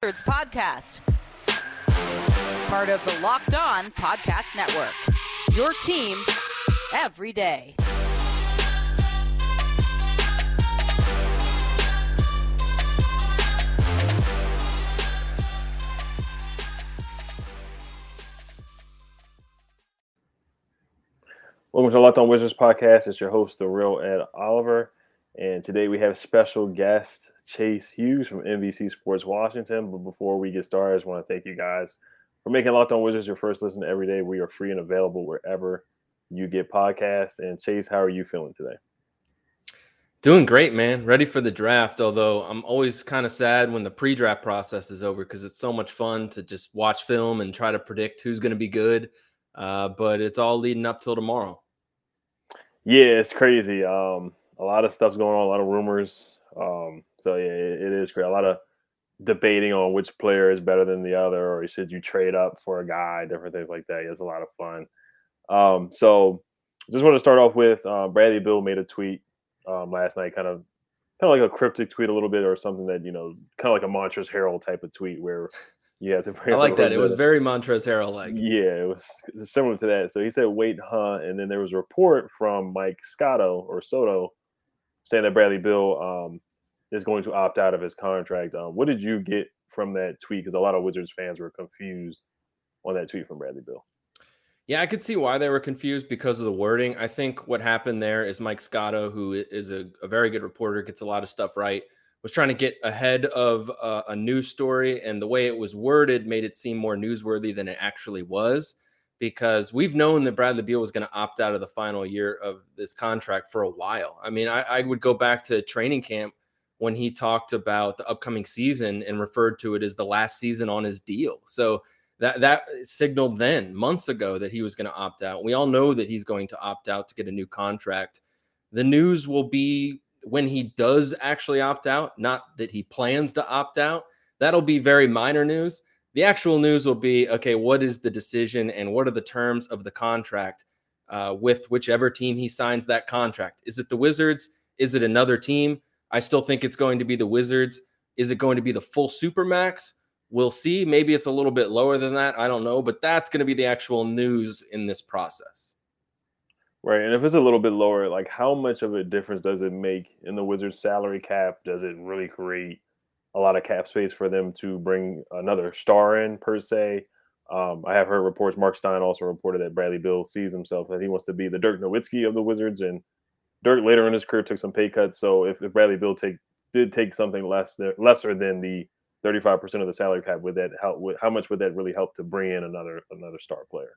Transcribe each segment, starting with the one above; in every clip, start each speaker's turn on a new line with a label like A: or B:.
A: Wizards podcast. Part of the Locked On Podcast Network. Your team every day.
B: Welcome to Locked On Wizards podcast. It's your host, the real Ed Oliver, and today we have special guest Chase Hughes from NBC Sports Washington. But before we get started, I just want to thank you guys for making Locked On Wizards your first listen every day. We are free and available wherever you get podcasts. And Chase, how are you feeling today?
C: Doing great, man. Ready for the draft. Although I'm always kind of sad when the pre-draft process is over because it's so much fun to just watch film and try to predict who's going to be good. Uh, but it's all leading up till tomorrow.
B: Yeah, it's crazy. Um, a lot of stuff's going on, a lot of rumors. Um, so yeah, it, it is crazy. A lot of debating on which player is better than the other, or should you trade up for a guy, different things like that. It's a lot of fun. Um, so just want to start off with uh, Bradley Beal made a tweet um, last night, kind of kind of like a cryptic tweet a little bit, or something that you know, kind of like a Montrezl Harrell type of tweet where you have to.
C: I like that. It was very Montrezl Harrell like.
B: Yeah, it was similar to that. So he said, "Wait, huh?" And then there was a report from Mike Scotto or Soto saying that Bradley Beal um, is going to opt out of his contract. Um, what did you get from that tweet? Because a lot of Wizards fans were confused on that tweet from Bradley Beal.
C: Yeah, I could see why they were confused because of the wording. I think what happened there is Mike Scotto, who is a, a very good reporter, gets a lot of stuff right, was trying to get ahead of uh, a news story, and the way it was worded made it seem more newsworthy than it actually was. Because we've known that Bradley Beal was going to opt out of the final year of this contract for a while. I mean, I, I would go back to training camp when he talked about the upcoming season and referred to it as the last season on his deal. So that that signaled then months ago that he was going to opt out. We all know that he's going to opt out to get a new contract. The news will be when he does actually opt out, not that he plans to opt out. That'll be very minor news. The actual news will be okay, what is the decision and what are the terms of the contract uh, with whichever team he signs that contract? Is it the Wizards? Is it another team? I still think it's going to be the Wizards. Is it going to be the full Supermax? We'll see. Maybe it's a little bit lower than that. I don't know, but that's going to be the actual news in this process.
B: Right. And if it's a little bit lower, like how much of a difference does it make in the Wizards salary cap? Does it really create a lot of cap space for them to bring another star in per se? Um, I have heard reports. Mark Stein also reported that Bradley Beal sees himself that he wants to be the Dirk Nowitzki of the Wizards, and Dirk later in his career took some pay cuts. So if, if Bradley Beal take did take something less lesser than the 35% of the salary cap, would that help? How much would that really help to bring in another another star player?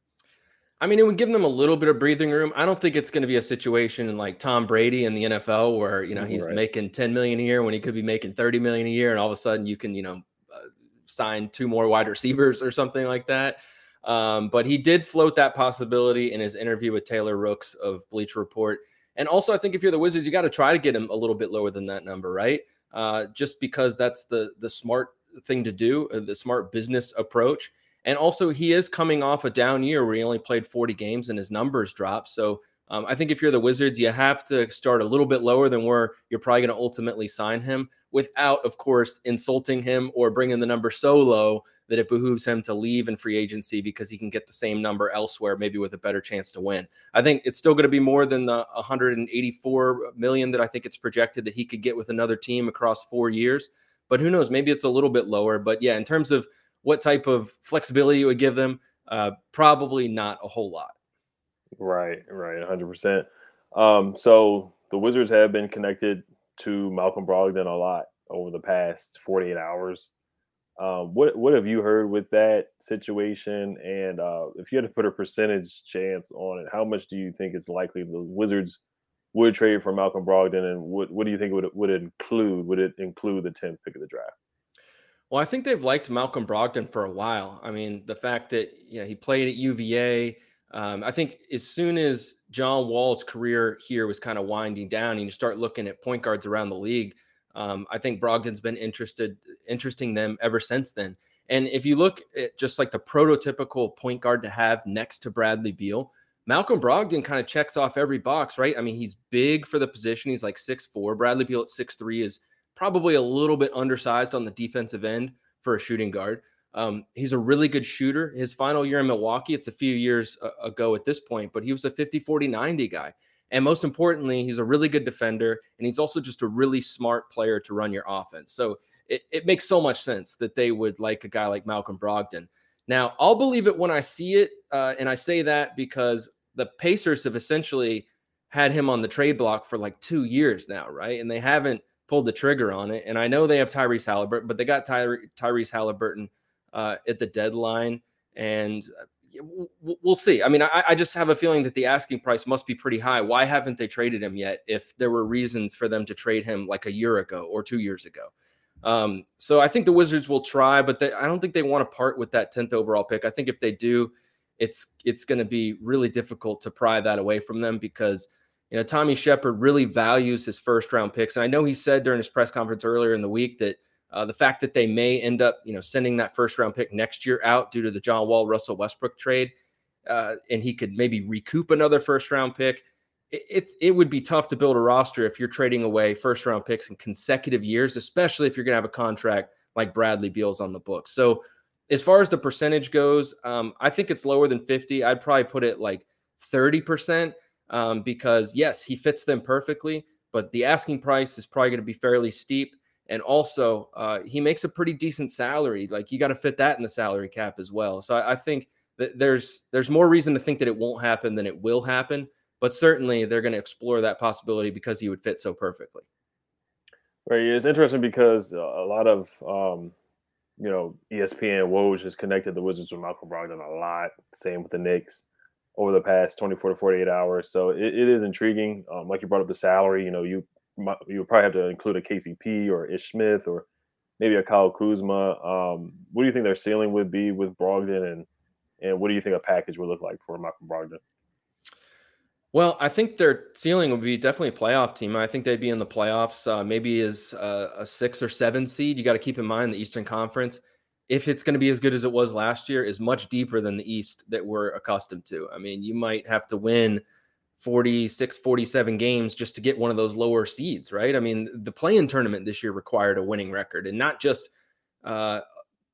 C: I mean, it would give them a little bit of breathing room. I don't think it's going to be a situation like Tom Brady in the NFL where, you know, he's right. making 10 million a year when he could be making 30 million a year. And all of a sudden you can, you know, uh, sign two more wide receivers or something like that. Um, but he did float that possibility in his interview with Taylor Rooks of Bleacher Report. And also, I think if you're the Wizards, you got to try to get him a little bit lower than that number, right? Uh, just because that's the the smart thing to do, uh, the smart business approach. And also, he is coming off a down year where he only played 40 games and his numbers dropped. So um, I think if you're the Wizards, you have to start a little bit lower than where you're probably going to ultimately sign him without, of course, insulting him or bringing the number so low that it behooves him to leave in free agency because he can get the same number elsewhere, maybe with a better chance to win. I think it's still going to be more than the 184 million that I think it's projected that he could get with another team across four years. But who knows? Maybe it's a little bit lower. But yeah, in terms of what type of flexibility you would give them? Uh, probably not a whole lot.
B: Right, right, 100%. Um, so the Wizards have been connected to Malcolm Brogdon a lot over the past 48 hours. Um, what what have you heard with that situation? And uh, if you had to put a percentage chance on it, how much do you think it's likely the Wizards would trade for Malcolm Brogdon? And what what do you think would would it include? Would it include the 10th pick of the draft?
C: Well, I think they've liked Malcolm Brogdon for a while. I mean, the fact that you know he played at UVA. Um, I think as soon as John Wall's career here was kind of winding down, and you start looking at point guards around the league, um, I think Brogdon's been interested, interesting them ever since then. And if you look at just like the prototypical point guard to have next to Bradley Beal, Malcolm Brogdon kind of checks off every box, right? I mean, he's big for the position. He's like six four. Bradley Beal at six three is probably a little bit undersized on the defensive end for a shooting guard. Um, he's a really good shooter. His final year in Milwaukee, it's a few years uh, ago at this point, but he was a 50, 40, 90 guy. And most importantly, he's a really good defender. And he's also just a really smart player to run your offense. So it, it makes so much sense that they would like a guy like Malcolm Brogdon. Now, I'll believe it when I see it. Uh, and I say that because the Pacers have essentially had him on the trade block for like two years now, right? And they haven't pulled the trigger on it. And I know they have Tyrese Halliburton, but they got Ty- Tyrese Halliburton uh, at the deadline. And uh, we'll see. I mean, I, I, just have a feeling that the asking price must be pretty high. Why haven't they traded him yet if there were reasons for them to trade him like a year ago or two years ago? Um, so I think the Wizards will try, but they, I don't think they want to part with that 10th overall pick. I think if they do, it's it's going to be really difficult to pry that away from them because you know Tommy Sheppard really values his first round picks, and I know he said during his press conference earlier in the week that uh, the fact that they may end up you know sending that first round pick next year out due to the John Wall Russell Westbrook trade, uh, and he could maybe recoup another first round pick it, it would be tough to build a roster if you're trading away first round picks in consecutive years, especially if you're going to have a contract like Bradley Beal's on the books. So, as far as the percentage goes, um, I think it's lower than 50. I'd probably put it like 30% um, because, yes, he fits them perfectly, but the asking price is probably going to be fairly steep. And also, uh, he makes a pretty decent salary. Like, you got to fit that in the salary cap as well. So, I, I think that there's there's more reason to think that it won't happen than it will happen but certainly they're going to explore that possibility because he would fit so perfectly.
B: Right. It's interesting because a lot of, um, you know, ESPN Woj has connected the Wizards with Malcolm Brogdon a lot. Same with the Knicks over the past 24 to 48 hours. So it, it is intriguing. Um, like you brought up the salary, you know, you you probably have to include a KCP or Ish Smith or maybe a Kyle Kuzma. Um, what do you think their ceiling would be with Brogdon, and and what do you think a package would look like for Malcolm Brogdon?
C: Well, I think their ceiling would be definitely a playoff team. I think they'd be in the playoffs, uh, maybe as a six or seven seed. You got to keep in mind the Eastern Conference, if it's going to be as good as it was last year, is much deeper than the East that we're accustomed to. I mean, you might have to win 46, 47 games just to get one of those lower seeds, right? I mean, the play-in tournament this year required a winning record, and not just uh,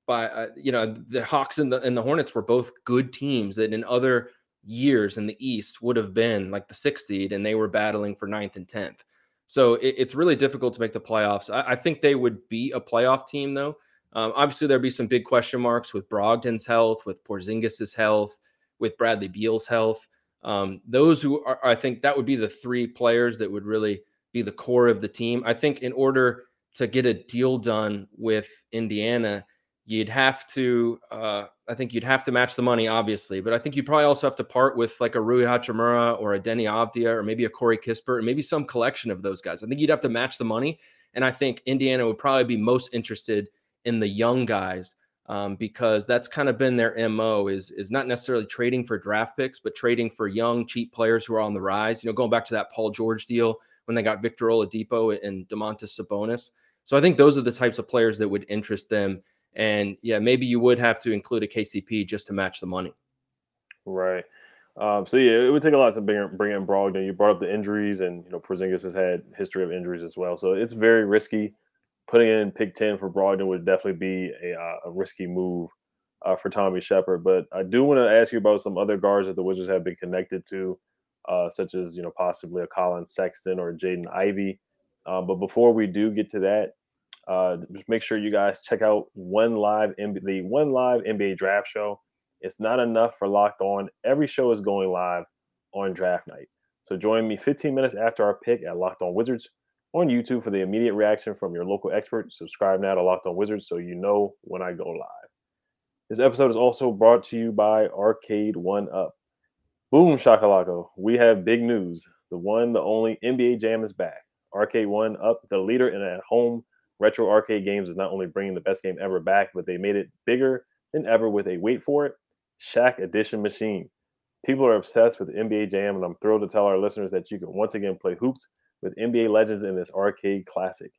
C: by uh, you know the Hawks and the and the Hornets were both good teams that in other years in the East would have been like the sixth seed, and they were battling for ninth and tenth. So it, it's really difficult to make the playoffs. I, I, think they would be a playoff team, though. Um, obviously, there'd be some big question marks with Brogdon's health, with Porzingis's health, with Bradley Beal's health. Um, those who are, I think that would be the three players that would really be the core of the team. I think in order to get a deal done with Indiana, you'd have to uh, I think you'd have to match the money, obviously, but I think you'd probably also have to part with like a Rui Hachimura or a Deni Avdija or maybe a Corey Kispert or maybe some collection of those guys. I think you'd have to match the money, and I think Indiana would probably be most interested in the young guys um, because that's kind of been their mo is is not necessarily trading for draft picks, but trading for young cheap players who are on the rise. You know, going back to that Paul George deal when they got Victor Oladipo and Domantas Sabonis. So I think those are the types of players that would interest them and yeah, maybe you would have to include a KCP just to match the money.
B: Right. Um, so yeah, it would take a lot to bring, bring in Brogdon. You brought up the injuries, and you know Porzingis has had history of injuries as well, so it's very risky. Putting in pick ten for Brogdon would definitely be a, uh, a risky move uh, for Tommy Sheppard. But I do want to ask you about some other guards that the Wizards have been connected to, uh, such as you know possibly a Collin Sexton or Jaden Ivey. Uh, but before we do get to that, uh, just make sure you guys check out one live the one live NBA draft show. It's not enough for Locked On. Every show is going live on draft night. So join me 15 minutes after our pick at Locked On Wizards on YouTube for the immediate reaction from your local expert. Subscribe now to Locked On Wizards so you know when I go live. This episode is also brought to you by Arcade One Up. Boom shakalaka. We have big news. The one, the only NBA Jam is back. Arcade One Up, the leader in at home Retro arcade games is not only bringing the best game ever back, but they made it bigger than ever with a wait for it Shaq Edition machine. People are obsessed with NBA Jam, and I'm thrilled to tell our listeners that you can once again play hoops with NBA legends in this arcade classic.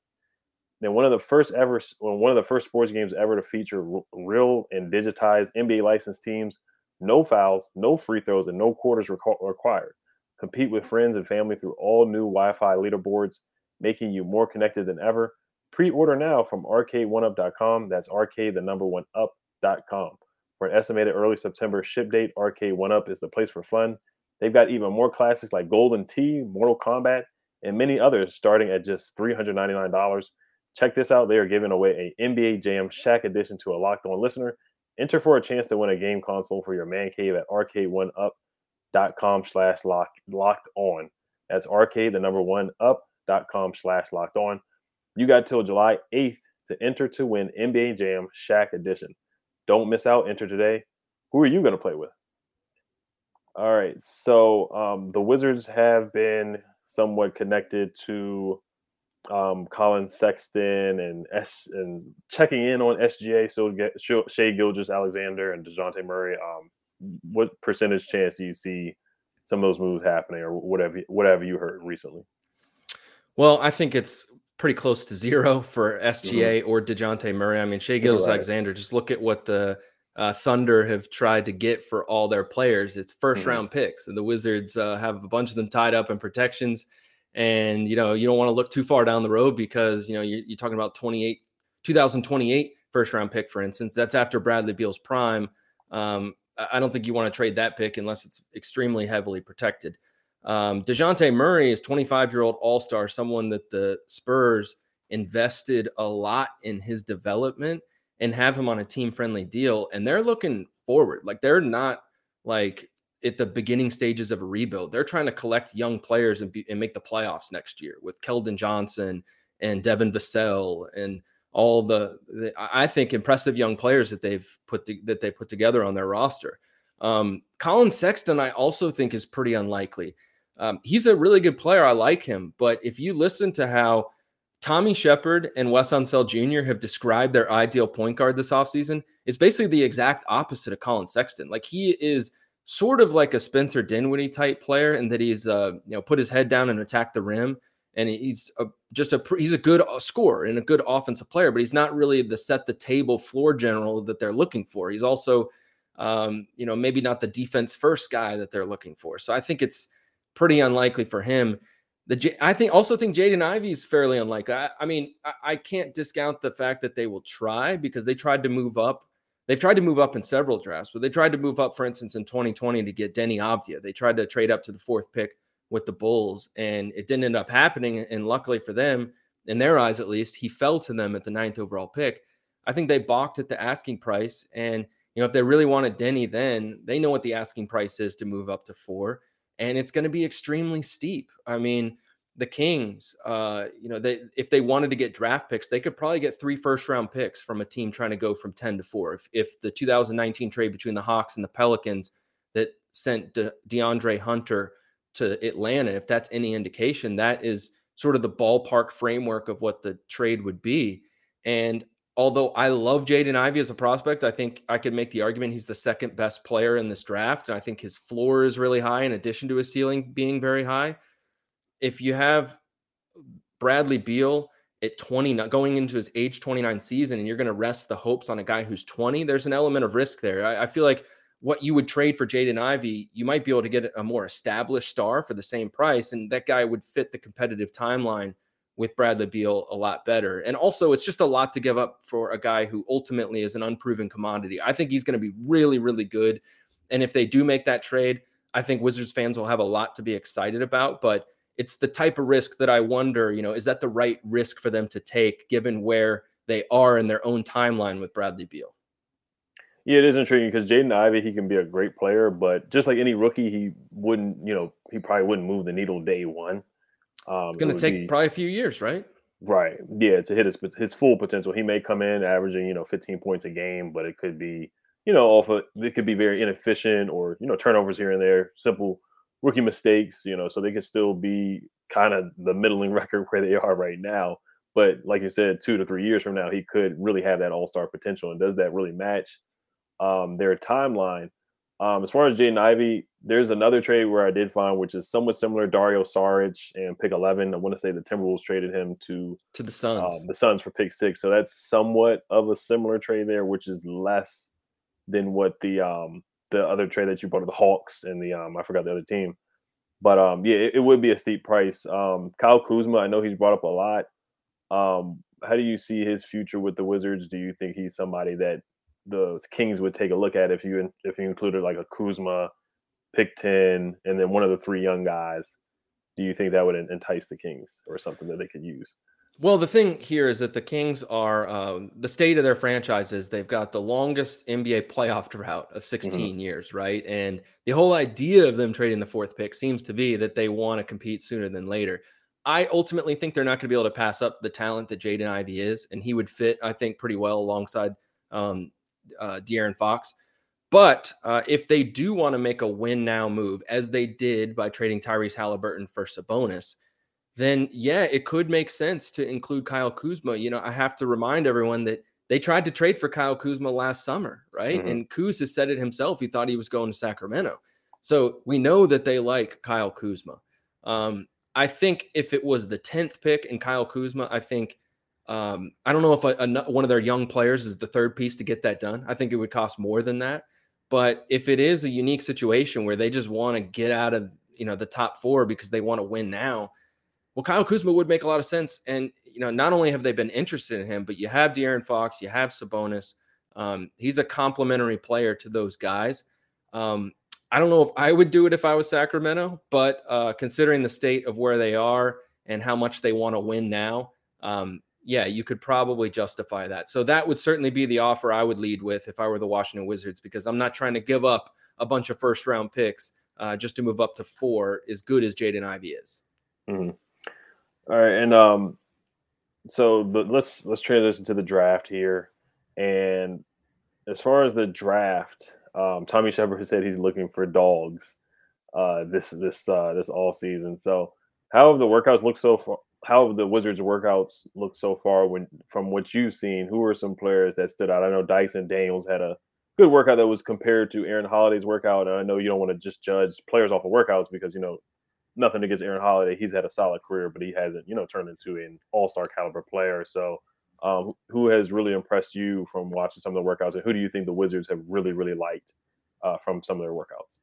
B: Then one of the first ever, one of the first sports games ever to feature real and digitized NBA licensed teams, no fouls, no free throws, and no quarters required. Compete with friends and family through all new Wi-Fi leaderboards, making you more connected than ever Pre-order now from arcade1up.com. That's arcade the number one up.com. For an estimated early September ship date, Arcade One Up is the place for fun. They've got even more classics like Golden Tee, Mortal Kombat, and many others starting at just $399. Check this out. They are giving away a NBA Jam Shaq edition to a locked on listener. Enter for a chance to win a game console for your man cave at arcade1up.com slash locked on. That's arcade the number one up.com slash locked on. You got till July 8th to enter to win NBA Jam Shaq Edition. Don't miss out. Enter today. Who are you going to play with? All right. So um, the Wizards have been somewhat connected to um, Collin Sexton and S and checking in on SGA. So get Shai Gilgeous-Alexander and Dejounte Murray. Um, what percentage chance do you see some of those moves happening, or whatever whatever you heard recently?
C: Well, I think it's pretty close to zero for SGA mm-hmm. or Dejounte Murray. I mean, Shai Gilgeous-Alexander, just look at what the uh, Thunder have tried to get for all their players. It's 1st mm-hmm. round picks, and the Wizards uh, have a bunch of them tied up in protections. And you know, you don't want to look too far down the road because you know you're, you're talking about 28, 2028 first round pick, for instance. That's after Bradley Beal's prime. Um, I don't think you want to trade that pick unless it's extremely heavily protected. Um, Dejounte Murray is 25 year old all star, someone that the Spurs invested a lot in his development and have him on a team friendly deal. And they're looking forward. Like they're not like at the beginning stages of a rebuild. They're trying to collect young players and, be, and make the playoffs next year with Keldon Johnson and Devin Vassell and all the, the, I think impressive young players that they've put to, that they put together on their roster. Um, Collin Sexton, I also think is pretty unlikely. Um, he's a really good player. I like him. But if you listen to how Tommy Sheppard and Wes Unseld Jr. have described their ideal point guard this offseason, it's basically the exact opposite of Collin Sexton. Like he is sort of like a Spencer Dinwiddie type player, and that he's uh, you know put his head down and attack the rim, and he's a, just a he's a good uh, scorer and a good offensive player, but he's not really the set the table floor general that they're looking for. He's also um, you know maybe not the defense first guy that they're looking for. So I think it's pretty unlikely for him. The I think also think Jaden Ivey is fairly unlikely. I, I mean, I, I, can't discount the fact that they will try because they tried to move up. They've tried to move up in several drafts, but they tried to move up, for instance, in 2020 to get Deni Avdija. They tried to trade up to the fourth pick with the Bulls, and it didn't end up happening. And luckily for them, in their eyes at least, he fell to them at the ninth overall pick. I think they balked at the asking price, and you know if they really wanted Deni, then they know what the asking price is to move up to four and it's going to be extremely steep. I mean, the Kings, uh, you know, they if they wanted to get draft picks, they could probably get three first round picks from a team trying to go from 10 to 4. If, if the 2019 trade between the Hawks and the Pelicans that sent De- DeAndre Hunter to Atlanta, if that's any indication, that is sort of the ballpark framework of what the trade would be. And although I love Jaden Ivey as a prospect, I think I could make the argument he's the second best player in this draft. And I think his floor is really high in addition to his ceiling being very high. If you have Bradley Beal at 20, not going into his age 29 season, and you're going to rest the hopes on a guy who's 20, there's an element of risk there. I, I feel like what you would trade for Jaden Ivey, you might be able to get a more established star for the same price. And that guy would fit the competitive timeline with Bradley Beal a lot better. And also, it's just a lot to give up for a guy who ultimately is an unproven commodity. I think he's going to be really, really good. And if they do make that trade, I think Wizards fans will have a lot to be excited about. But it's the type of risk that I wonder, you know, is that the right risk for them to take given where they are in their own timeline with Bradley Beal?
B: Yeah, it is intriguing because Jaden Ivey, he can be a great player, but just like any rookie, he wouldn't, you know, he probably wouldn't move the needle day one.
C: Um, it's going to take be, probably a few years, right?
B: Right. Yeah, to hit his his full potential. He may come in averaging, you know, 15 points a game, but it could be, you know, off of, it could be very inefficient or, you know, turnovers here and there, simple rookie mistakes, you know, so they could still be kind of the middling record where they are right now. But like you said, two to three years from now, he could really have that all star potential. And does that really match um, their timeline? Um, as far as Jaden Ivey, there's another trade where I did find, which is somewhat similar. Dario Saric and pick 11. I want to say the Timberwolves traded him to
C: to the Suns.
B: Um, the Suns for pick six. So that's somewhat of a similar trade there, which is less than what the um the other trade that you brought to the Hawks and the um I forgot the other team. But um yeah, it, it would be a steep price. Um Kyle Kuzma, I know he's brought up a lot. Um how do you see his future with the Wizards? Do you think he's somebody that the Kings would take a look at if you if you included like a Kuzma, pick ten, and then one of the three young guys? Do you think that would entice the Kings or something that they could use?
C: Well, the thing here is that the Kings are um, the state of their franchises. They've got the longest NBA playoff drought of 16 mm-hmm. years, right? And the whole idea of them trading the fourth pick seems to be that they want to compete sooner than later. I ultimately think they're not going to be able to pass up the talent that Jaden Ivey is, and he would fit, I think, pretty well alongside um, uh, De'Aaron Fox. But uh, if they do want to make a win now move, as they did by trading Tyrese Halliburton for Sabonis, then yeah, it could make sense to include Kyle Kuzma. You know, I have to remind everyone that they tried to trade for Kyle Kuzma last summer, right? Mm-hmm. And Kuz has said it himself. He thought he was going to Sacramento. So we know that they like Kyle Kuzma. Um, I think if it was the 10th pick and Kyle Kuzma, I think um, I don't know if a, a, one of their young players is the third piece to get that done. I think it would cost more than that. But if it is a unique situation where they just want to get out of you know the top four because they want to win now, well, Kyle Kuzma would make a lot of sense. And, you know, not only have they been interested in him, but you have De'Aaron Fox, you have Sabonis. Um, he's a complementary player to those guys. Um, I don't know if I would do it if I was Sacramento, but uh, considering the state of where they are and how much they want to win now, um, yeah, you could probably justify that. So that would certainly be the offer I would lead with if I were the Washington Wizards, because I'm not trying to give up a bunch of first round picks uh, just to move up to four, as good as Jaden Ivey is.
B: Mm-hmm. All right, and um, so the, let's let's transition to the draft here. And as far as the draft, um, Tommy Sheppard has said he's looking for dogs uh, this this uh, this all season. So how have the workouts looked so far? How have the Wizards workouts look so far? When from what you've seen, who are some players that stood out? I know Dyson Daniels had a good workout that was compared to Aaron Holiday's workout. And I know you don't want to just judge players off of workouts because you know nothing against Aaron Holiday. He's had a solid career, but he hasn't, you know, turned into an all star caliber player. So, um, who has really impressed you from watching some of the workouts, and who do you think the Wizards have really, really liked uh, from some of their workouts?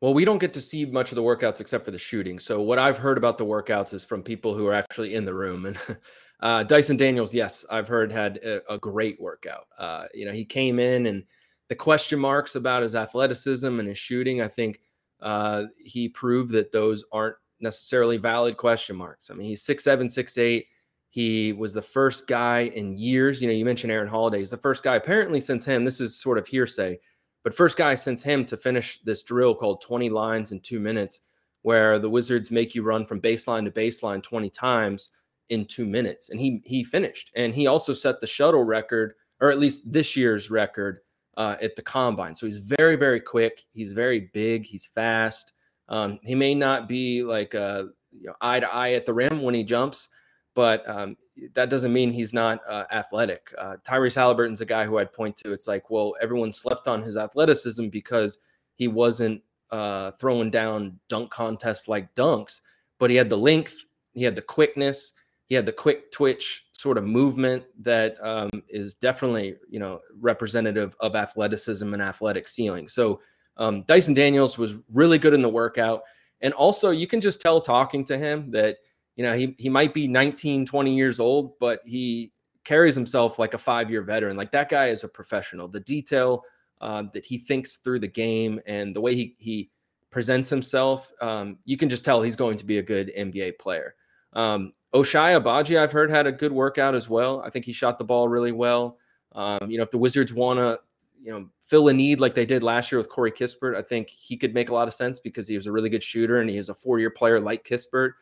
C: Well, we don't get to see much of the workouts except for the shooting. So, what I've heard about the workouts is from people who are actually in the room. And uh, Dyson Daniels, yes, I've heard had a, a great workout. Uh, you know, he came in and the question marks about his athleticism and his shooting, I think uh, he proved that those aren't necessarily valid question marks. I mean, he's six seven, six eight. He was the first guy in years. You know, you mentioned Aaron Holiday. He's the first guy, apparently, since him. This is sort of hearsay, but first guy since him to finish this drill called 20 lines in two minutes, where the Wizards make you run from baseline to baseline 20 times in two minutes. And he he finished. And he also set the shuttle record, or at least this year's record, uh, at the combine. So he's very, very quick. He's very big. He's fast. Um, he may not be like uh, you know, eye to eye at the rim when he jumps, but um, that doesn't mean he's not uh, athletic. Uh, Tyrese Halliburton's a guy who I'd point to. It's like, well, everyone slept on his athleticism because he wasn't uh, throwing down dunk contests like dunks, but he had the length, he had the quickness, he had the quick twitch sort of movement that um, is definitely you know representative of athleticism and athletic ceiling. So um, Dyson Daniels was really good in the workout, and also you can just tell talking to him that you know he he might be 19, 20 years old, but he carries himself like a five year veteran. Like that guy is a professional. The detail uh, that he thinks through the game and the way he he presents himself, um, you can just tell he's going to be a good NBA player. Um, Ochai Agbaji, I've heard, had a good workout as well. I think he shot the ball really well. Um, you know, if the Wizards want to, you know, fill a need like they did last year with Corey Kispert, I think he could make a lot of sense because he was a really good shooter and he is a four-year player like Kispert.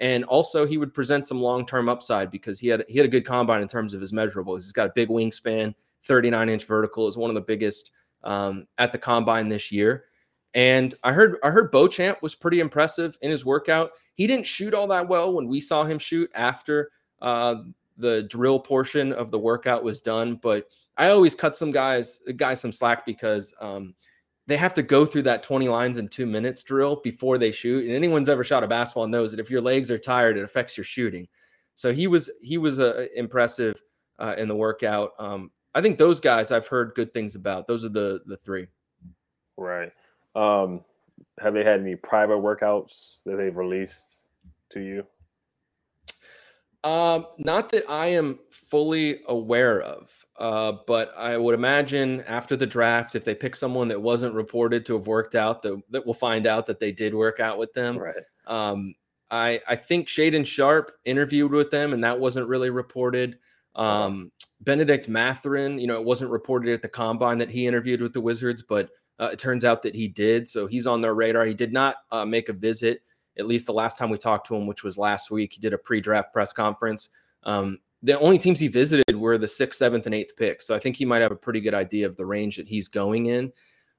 C: And also, he would present some long-term upside because he had he had a good combine in terms of his measurables. He's got a big wingspan, 39-inch vertical, is one of the biggest um, at the combine this year. And I heard I heard Beauchamp was pretty impressive in his workout. He didn't shoot all that well when we saw him shoot after uh, the drill portion of the workout was done. But I always cut some guys guys some slack because um, they have to go through that 20 lines in two minutes drill before they shoot. And anyone's ever shot a basketball knows that if your legs are tired, it affects your shooting. So he was he was uh, impressive uh, in the workout. Um, I think those guys I've heard good things about. Those are the the three.
B: Right. Um, have they had any private workouts that they've released to you?
C: Um, not that I am fully aware of, uh, but I would imagine after the draft, if they pick someone that wasn't reported to have worked out, that that we'll find out that they did work out with them.
B: Right.
C: Um, I I think Shaedon Sharpe interviewed with them, and that wasn't really reported. Um, Bennedict Mathurin, you know, it wasn't reported at the combine that he interviewed with the Wizards, but uh, it turns out that he did. So he's on their radar. He did not uh, make a visit, at least the last time we talked to him, which was last week. He did a pre draft press conference. Um, the only teams he visited were the sixth, seventh, and eighth picks. So I think he might have a pretty good idea of the range that he's going in.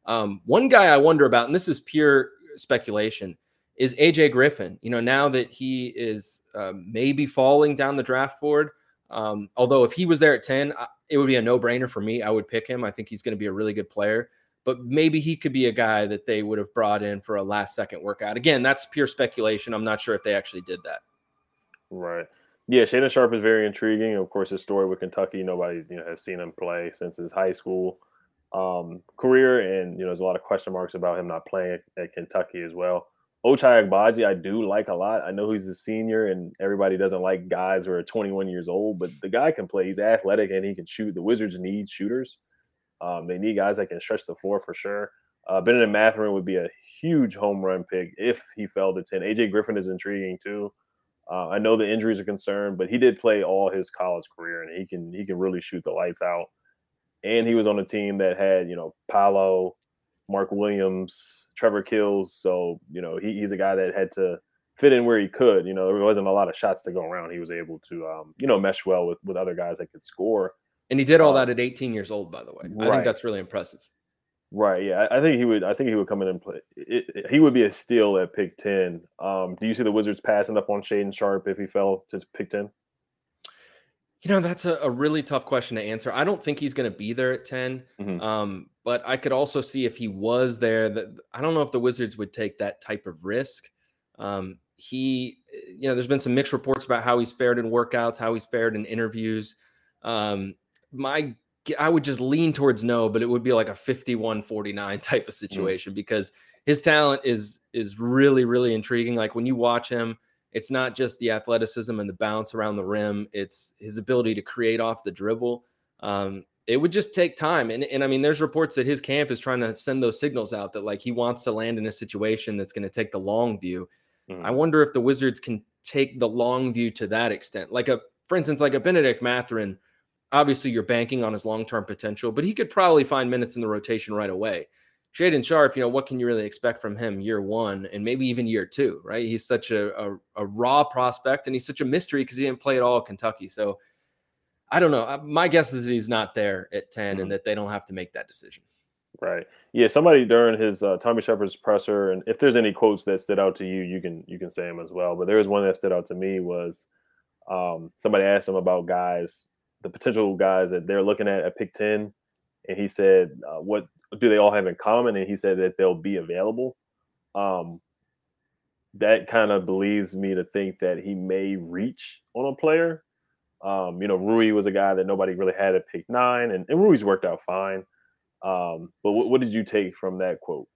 C: Um, one guy I wonder about, and this is pure speculation, is AJ Griffin. You know, now that he is uh, maybe falling down the draft board, um, although if he was there at 10, it would be a no brainer for me. I would pick him. I think he's going to be a really good player, but maybe he could be a guy that they would have brought in for a last second workout. Again, that's pure speculation. I'm not sure if they actually did that.
B: Right. Yeah, Shaedon Sharpe is very intriguing. Of course, his story with Kentucky, nobody you know has seen him play since his high school um, career, and you know there's a lot of question marks about him not playing at, at Kentucky as well. Ochai Agbaji, I do like a lot. I know he's a senior, and everybody doesn't like guys who are 21 years old, but the guy can play. He's athletic and he can shoot. The Wizards need shooters. Um, they need guys that can stretch the floor for sure. Uh, Bennedict Mathurin would be a huge home run pick if he fell to 10. AJ Griffin is intriguing too. Uh, I know the injuries are concerned, but he did play all his college career, and he can he can really shoot the lights out. And he was on a team that had you know Paolo, Mark Williams, Trevor Keels. So, you know, he, he's a guy that had to fit in where he could. You know, there wasn't a lot of shots to go around. He was able to, um, you know, mesh well with, with other guys that could score.
C: And he did all uh, that at 18 years old, by the way. Right. I think that's really impressive.
B: Right. Yeah. I, think he would. I think he would come in and play. It, it, he would be a steal at pick ten. Um, do you see the Wizards passing up on Shaedon Sharpe if he fell to pick ten?
C: You know, that's a, a, really tough question to answer. I don't think he's going to be there at 10. Mm-hmm. Um, but I could also see if he was there that I don't know if the Wizards would take that type of risk. Um, he, you know, there's been some mixed reports about how he's fared in workouts, how he's fared in interviews. Um, my, I would just lean towards no, but it would be like a 51 49 type of mm. situation mm-hmm. because his talent is, is really, really intriguing. Like when you watch him, it's not just the athleticism and the bounce around the rim, it's his ability to create off the dribble. Um, it would just take time. And, and I mean, there's reports that his camp is trying to send those signals out that like he wants to land in a situation that's going to take the long view. Mm. I wonder if the Wizards can take the long view to that extent. Like a, for instance, like a Bennedict Mathurin, obviously you're banking on his long-term potential, but he could probably find minutes in the rotation right away. Shaedon Sharpe, you know, what can you really expect from him year one and maybe even year two, right? He's such a, a, a raw prospect and he's such a mystery because he didn't play at all at Kentucky. So I don't know. Uh, my guess is he's not there at 10 mm-hmm. and that they don't have to make that decision.
B: Right. Yeah. Somebody during his uh, Tommy Sheppard's presser, and if there's any quotes that stood out to you, you can you can say them as well. But there was one that stood out to me was um, somebody asked him about guys, the potential guys that they're looking at at pick 10. And he said, uh, what do they all have in common? And he said that they'll be available. Um, that kind of believes me to think that he may reach on a player. Um, you know, Rui was a guy that nobody really had at pick nine, and, and Rui's worked out fine. Um, but what, what did you take from that quote?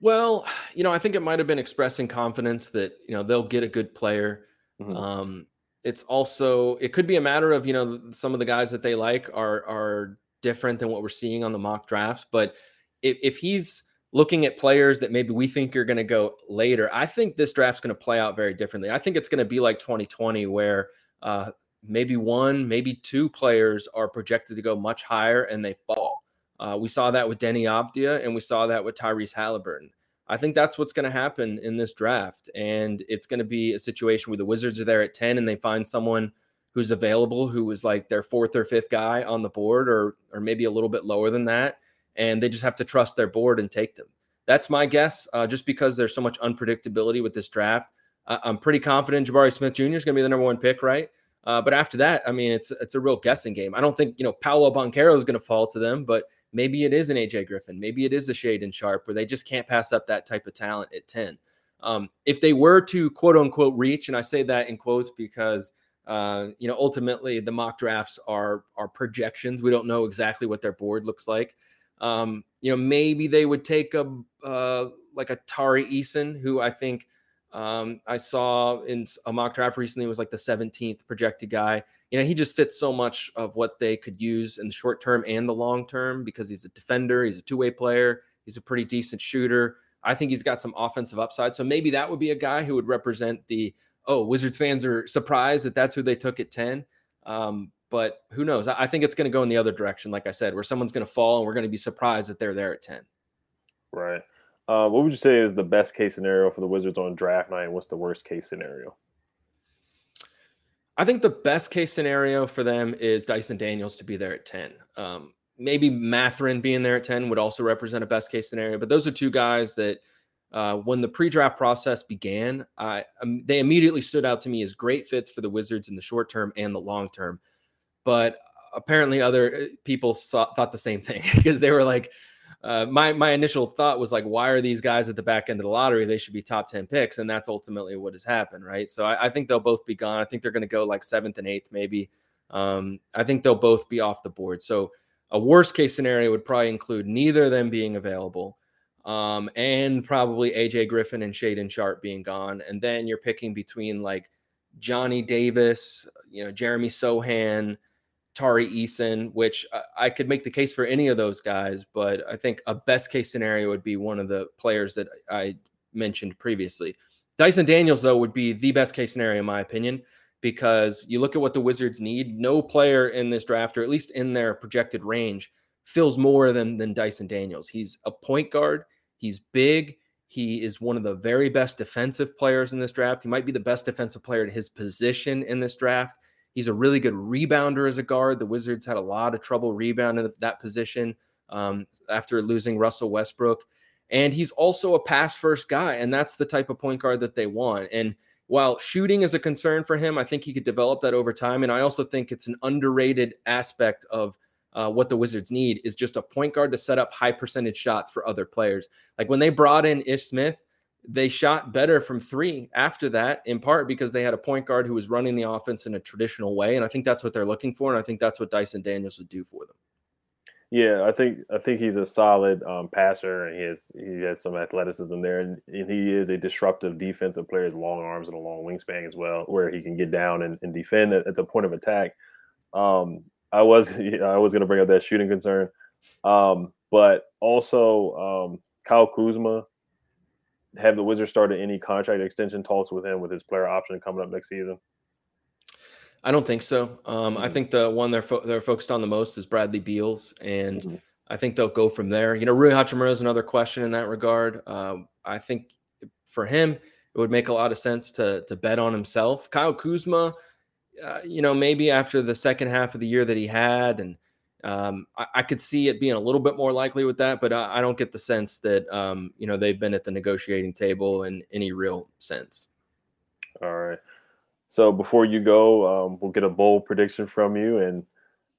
C: Well, you know, I think it might have been expressing confidence that you know they'll get a good player. Mm-hmm. Um, it's also it could be a matter of you know some of the guys that they like are are different than what we're seeing on the mock drafts. But if, if he's looking at players that maybe we think are going to go later, I think this draft's going to play out very differently. I think it's going to be like 2020, where uh, maybe one, maybe two players are projected to go much higher and they fall. Uh, we saw that with Deni Avdija and we saw that with Tyrese Halliburton. I think that's what's going to happen in this draft. And it's going to be a situation where the Wizards are there at 10 and they find someone – who's available, who was like their fourth or fifth guy on the board, or or maybe a little bit lower than that, and they just have to trust their board and take them. That's my guess. Uh, just because there's so much unpredictability with this draft, uh, I'm pretty confident Jabari Smith Jr. is going to be the number one pick, right? Uh, but after that, I mean, it's it's a real guessing game. I don't think you know Paolo Banchero is going to fall to them, but maybe it is an AJ Griffin, maybe it is a Shaedon Sharpe where they just can't pass up that type of talent at ten. Um, if they were to quote unquote reach, and I say that in quotes because uh, you know, ultimately the mock drafts are are projections. We don't know exactly what their board looks like. Um, you know, maybe they would take a uh, like a Tari Eason, who I think Um, I saw in a mock draft recently was like the 17th projected guy. You know, he just fits so much of what they could use in the short term and the long term because he's a defender, he's a two way player, he's a pretty decent shooter. I think he's got some offensive upside. So maybe that would be a guy who would represent the oh, Wizards fans are surprised that that's who they took at 10. Um, but who knows? I think it's going to go in the other direction, like I said, where someone's going to fall and we're going to be surprised that they're there at 10.
B: Right. Uh, what would you say is the best case scenario for the Wizards on draft night? And what's the worst case scenario?
C: I think the best case scenario for them is Dyson Daniels to be there at 10. Um, maybe Mathurin being there at 10 would also represent a best case scenario, but those are two guys that uh, when the pre-draft process began, I, um, they immediately stood out to me as great fits for the Wizards in the short term and the long term. But apparently, other uh, people saw, thought the same thing because they were like, uh, my my initial thought was like, why are these guys at the back end of the lottery? They should be top ten picks, and that's ultimately what has happened, right? So I, I think they'll both be gone. I think they're going to go like seventh and eighth, maybe. Um, I think they'll both be off the board. So a worst case scenario would probably include neither of them being available um, and probably AJ Griffin and Shaedon Sharpe being gone. And then you're picking between like Johnny Davis, you know, Jeremy Sochan, Tari Eason, which I, I could make the case for any of those guys, but I think a best case scenario would be one of the players that I mentioned previously. Dyson Daniels, though, would be the best case scenario, in my opinion, because you look at what the Wizards need. No player in this draft, or at least in their projected range, fills more than, than Dyson Daniels. He's a point guard. He's big. He is one of the very best defensive players in this draft. He might be the best defensive player at his position in this draft. He's a really good rebounder as a guard. The Wizards had a lot of trouble rebounding that position um, after losing Russell Westbrook. And he's also a pass first guy. And that's the type of point guard that they want. And while shooting is a concern for him, I think he could develop that over time. And I also think it's an underrated aspect of uh, what the Wizards need is just a point guard to set up high percentage shots for other players. Like when they brought in Ish Smith, they shot better from three after that, in part because they had a point guard who was running the offense in a traditional way. And I think that's what they're looking for. And I think that's what Dyson Daniels would do for them.
B: Yeah, I think I think he's a solid um, passer, and he has he has some athleticism there, and, and, he is a disruptive defensive player. His long arms and a long wingspan as well, where he can get down and, and defend at, at, the point of attack. Um, I was I was going to bring up that shooting concern, um, but also um, Kyle Kuzma. Have the Wizards started any contract extension talks with him with his player option coming up next season?
C: I don't think so. Um, mm-hmm. I think the one they're fo- they're focused on the most is Bradley Beals, and mm-hmm. I think they'll go from there. You know, Rui Hachimura is another question in that regard. Um, I think for him, it would make a lot of sense to to bet on himself. Kyle Kuzma, uh, you know, maybe after the second half of the year that he had, and um, I, I, could see it being a little bit more likely with that, but I, I don't get the sense that um, you know they've been at the negotiating table in any real sense.
B: All right. So before you go, um, we'll get a bold prediction from you, and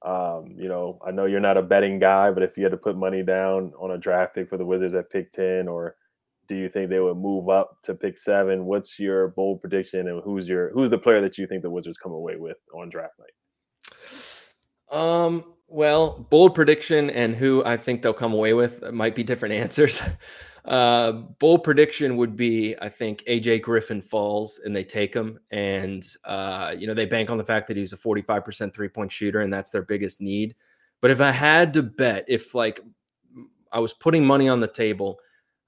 B: um, you know, I know you're not a betting guy, but if you had to put money down on a draft pick for the Wizards at pick ten or do you think they would move up to pick seven? What's your bold prediction, and who's your who's the player that you think the Wizards come away with on draft
C: night? Um. Well, bold prediction and who I think they'll come away with might be different answers. Uh, bold prediction would be I think AJ Griffin falls and they take him, and uh, you know they bank on the fact that he's a 45% three point shooter, and that's their biggest need. But if I had to bet, if like I was putting money on the table,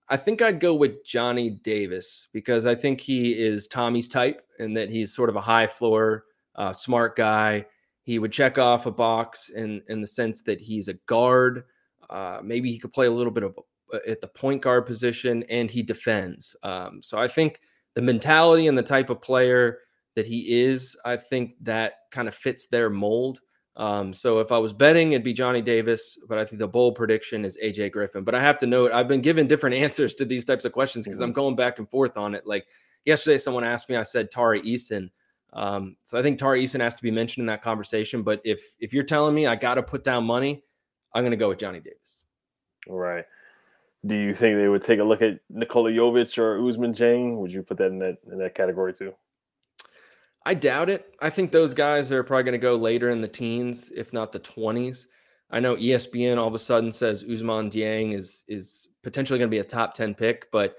C: I think I'd go with Johnny Davis because I think he is Tommy's type and that he's sort of a high floor, uh, smart guy. He would check off a box in in the sense that he's a guard. Uh, maybe he could play a little bit of uh, at the point guard position, and he defends. Um, so I think the mentality and the type of player that he is, I think that kind of fits their mold. Um, so if I was betting, it'd be Johnny Davis, but I think the bold prediction is AJ Griffin. But I have to note, I've been given different answers to these types of questions because mm-hmm. I'm going back and forth on it. Like yesterday, someone asked me, I said Tari Eason. Um, so I think Tari Eason has to be mentioned in that conversation. But if if you're telling me I got to put down money, I'm going to go with Johnny Davis.
B: All right. Do you think they would take a look at Nikola Jovic or Ousmane Dieng? Would you put that in that in that category too?
C: I doubt it. I think those guys are probably going to go later in the teens, if not the 20s. I know ESPN all of a sudden says Ousmane Dieng is is potentially going to be a top 10 pick, but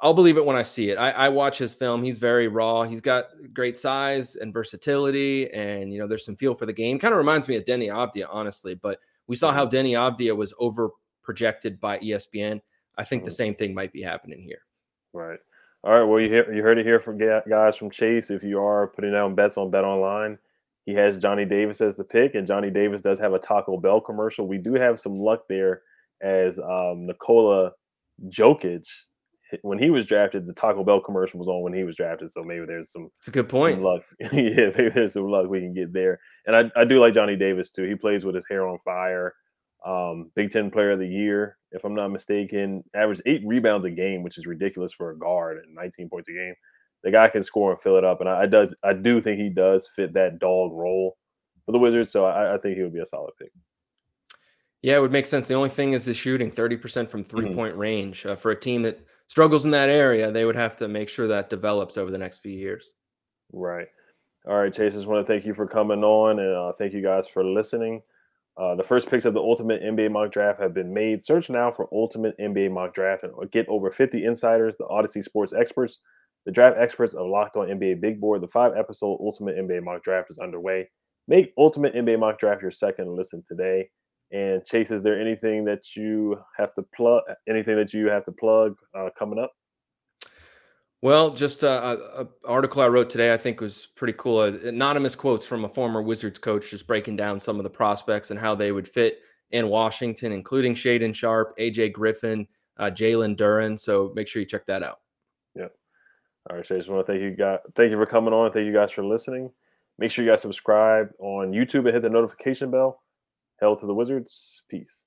C: I'll believe it when I see it. I, I, watch his film. He's very raw. He's got great size and versatility, and you know, there's some feel for the game. Kind of reminds me of Deni Avdija, honestly. But we saw how mm-hmm. Deni Avdija was over projected by ESPN. I think the mm-hmm. same thing might be happening here.
B: Right. All right. Well, you hear, you heard it here from guys from Chase. If you are putting down bets on Bet Online, he has Johnny Davis as the pick, and Johnny Davis does have a Taco Bell commercial. We do have some luck there, as um, Nikola Jokic when he was drafted, the Taco Bell commercial was on when he was drafted. So maybe there's some.
C: It's a good point.
B: luck, yeah. Maybe there's some luck we can get there. And I, I do like Johnny Davis too. He plays with his hair on fire. Um, Big Ten Player of the Year, if I'm not mistaken, averaged eight rebounds a game, which is ridiculous for a guard and 19 points a game. The guy can score and fill it up, and I, I does I do think he does fit that dog role for the Wizards. So I, I think he would be a solid pick.
C: Yeah, it would make sense. The only thing is the shooting 30% from three mm-hmm. point range uh, for a team that struggles in that area, they would have to make sure that develops over the next few years.
B: Right. All right, Chase, I just want to thank you for coming on and uh, thank you guys for listening. Uh, the first picks of the Ultimate NBA Mock Draft have been made. Search now for Ultimate NBA Mock Draft and get over 50 insiders, the Odyssey Sports experts, the draft experts of Locked On NBA Big Board. The five episode Ultimate NBA Mock Draft is underway. Make Ultimate NBA Mock Draft your second listen today. And Chase, is there anything that you have to plug? Anything that you have to plug uh, coming up?
C: Well, just a, a, article I wrote today, I think was pretty cool. Uh, anonymous quotes from a former Wizards coach, just breaking down some of the prospects and how they would fit in Washington, including Shaedon Sharpe, AJ Griffin, uh, Jalen Duren. So make sure you check that out.
B: Yeah. All right, Chase. I just want to thank you guys. Thank you for coming on. Thank you guys for listening. Make sure you guys subscribe on YouTube and hit the notification bell. Hell to the Wizards. Peace.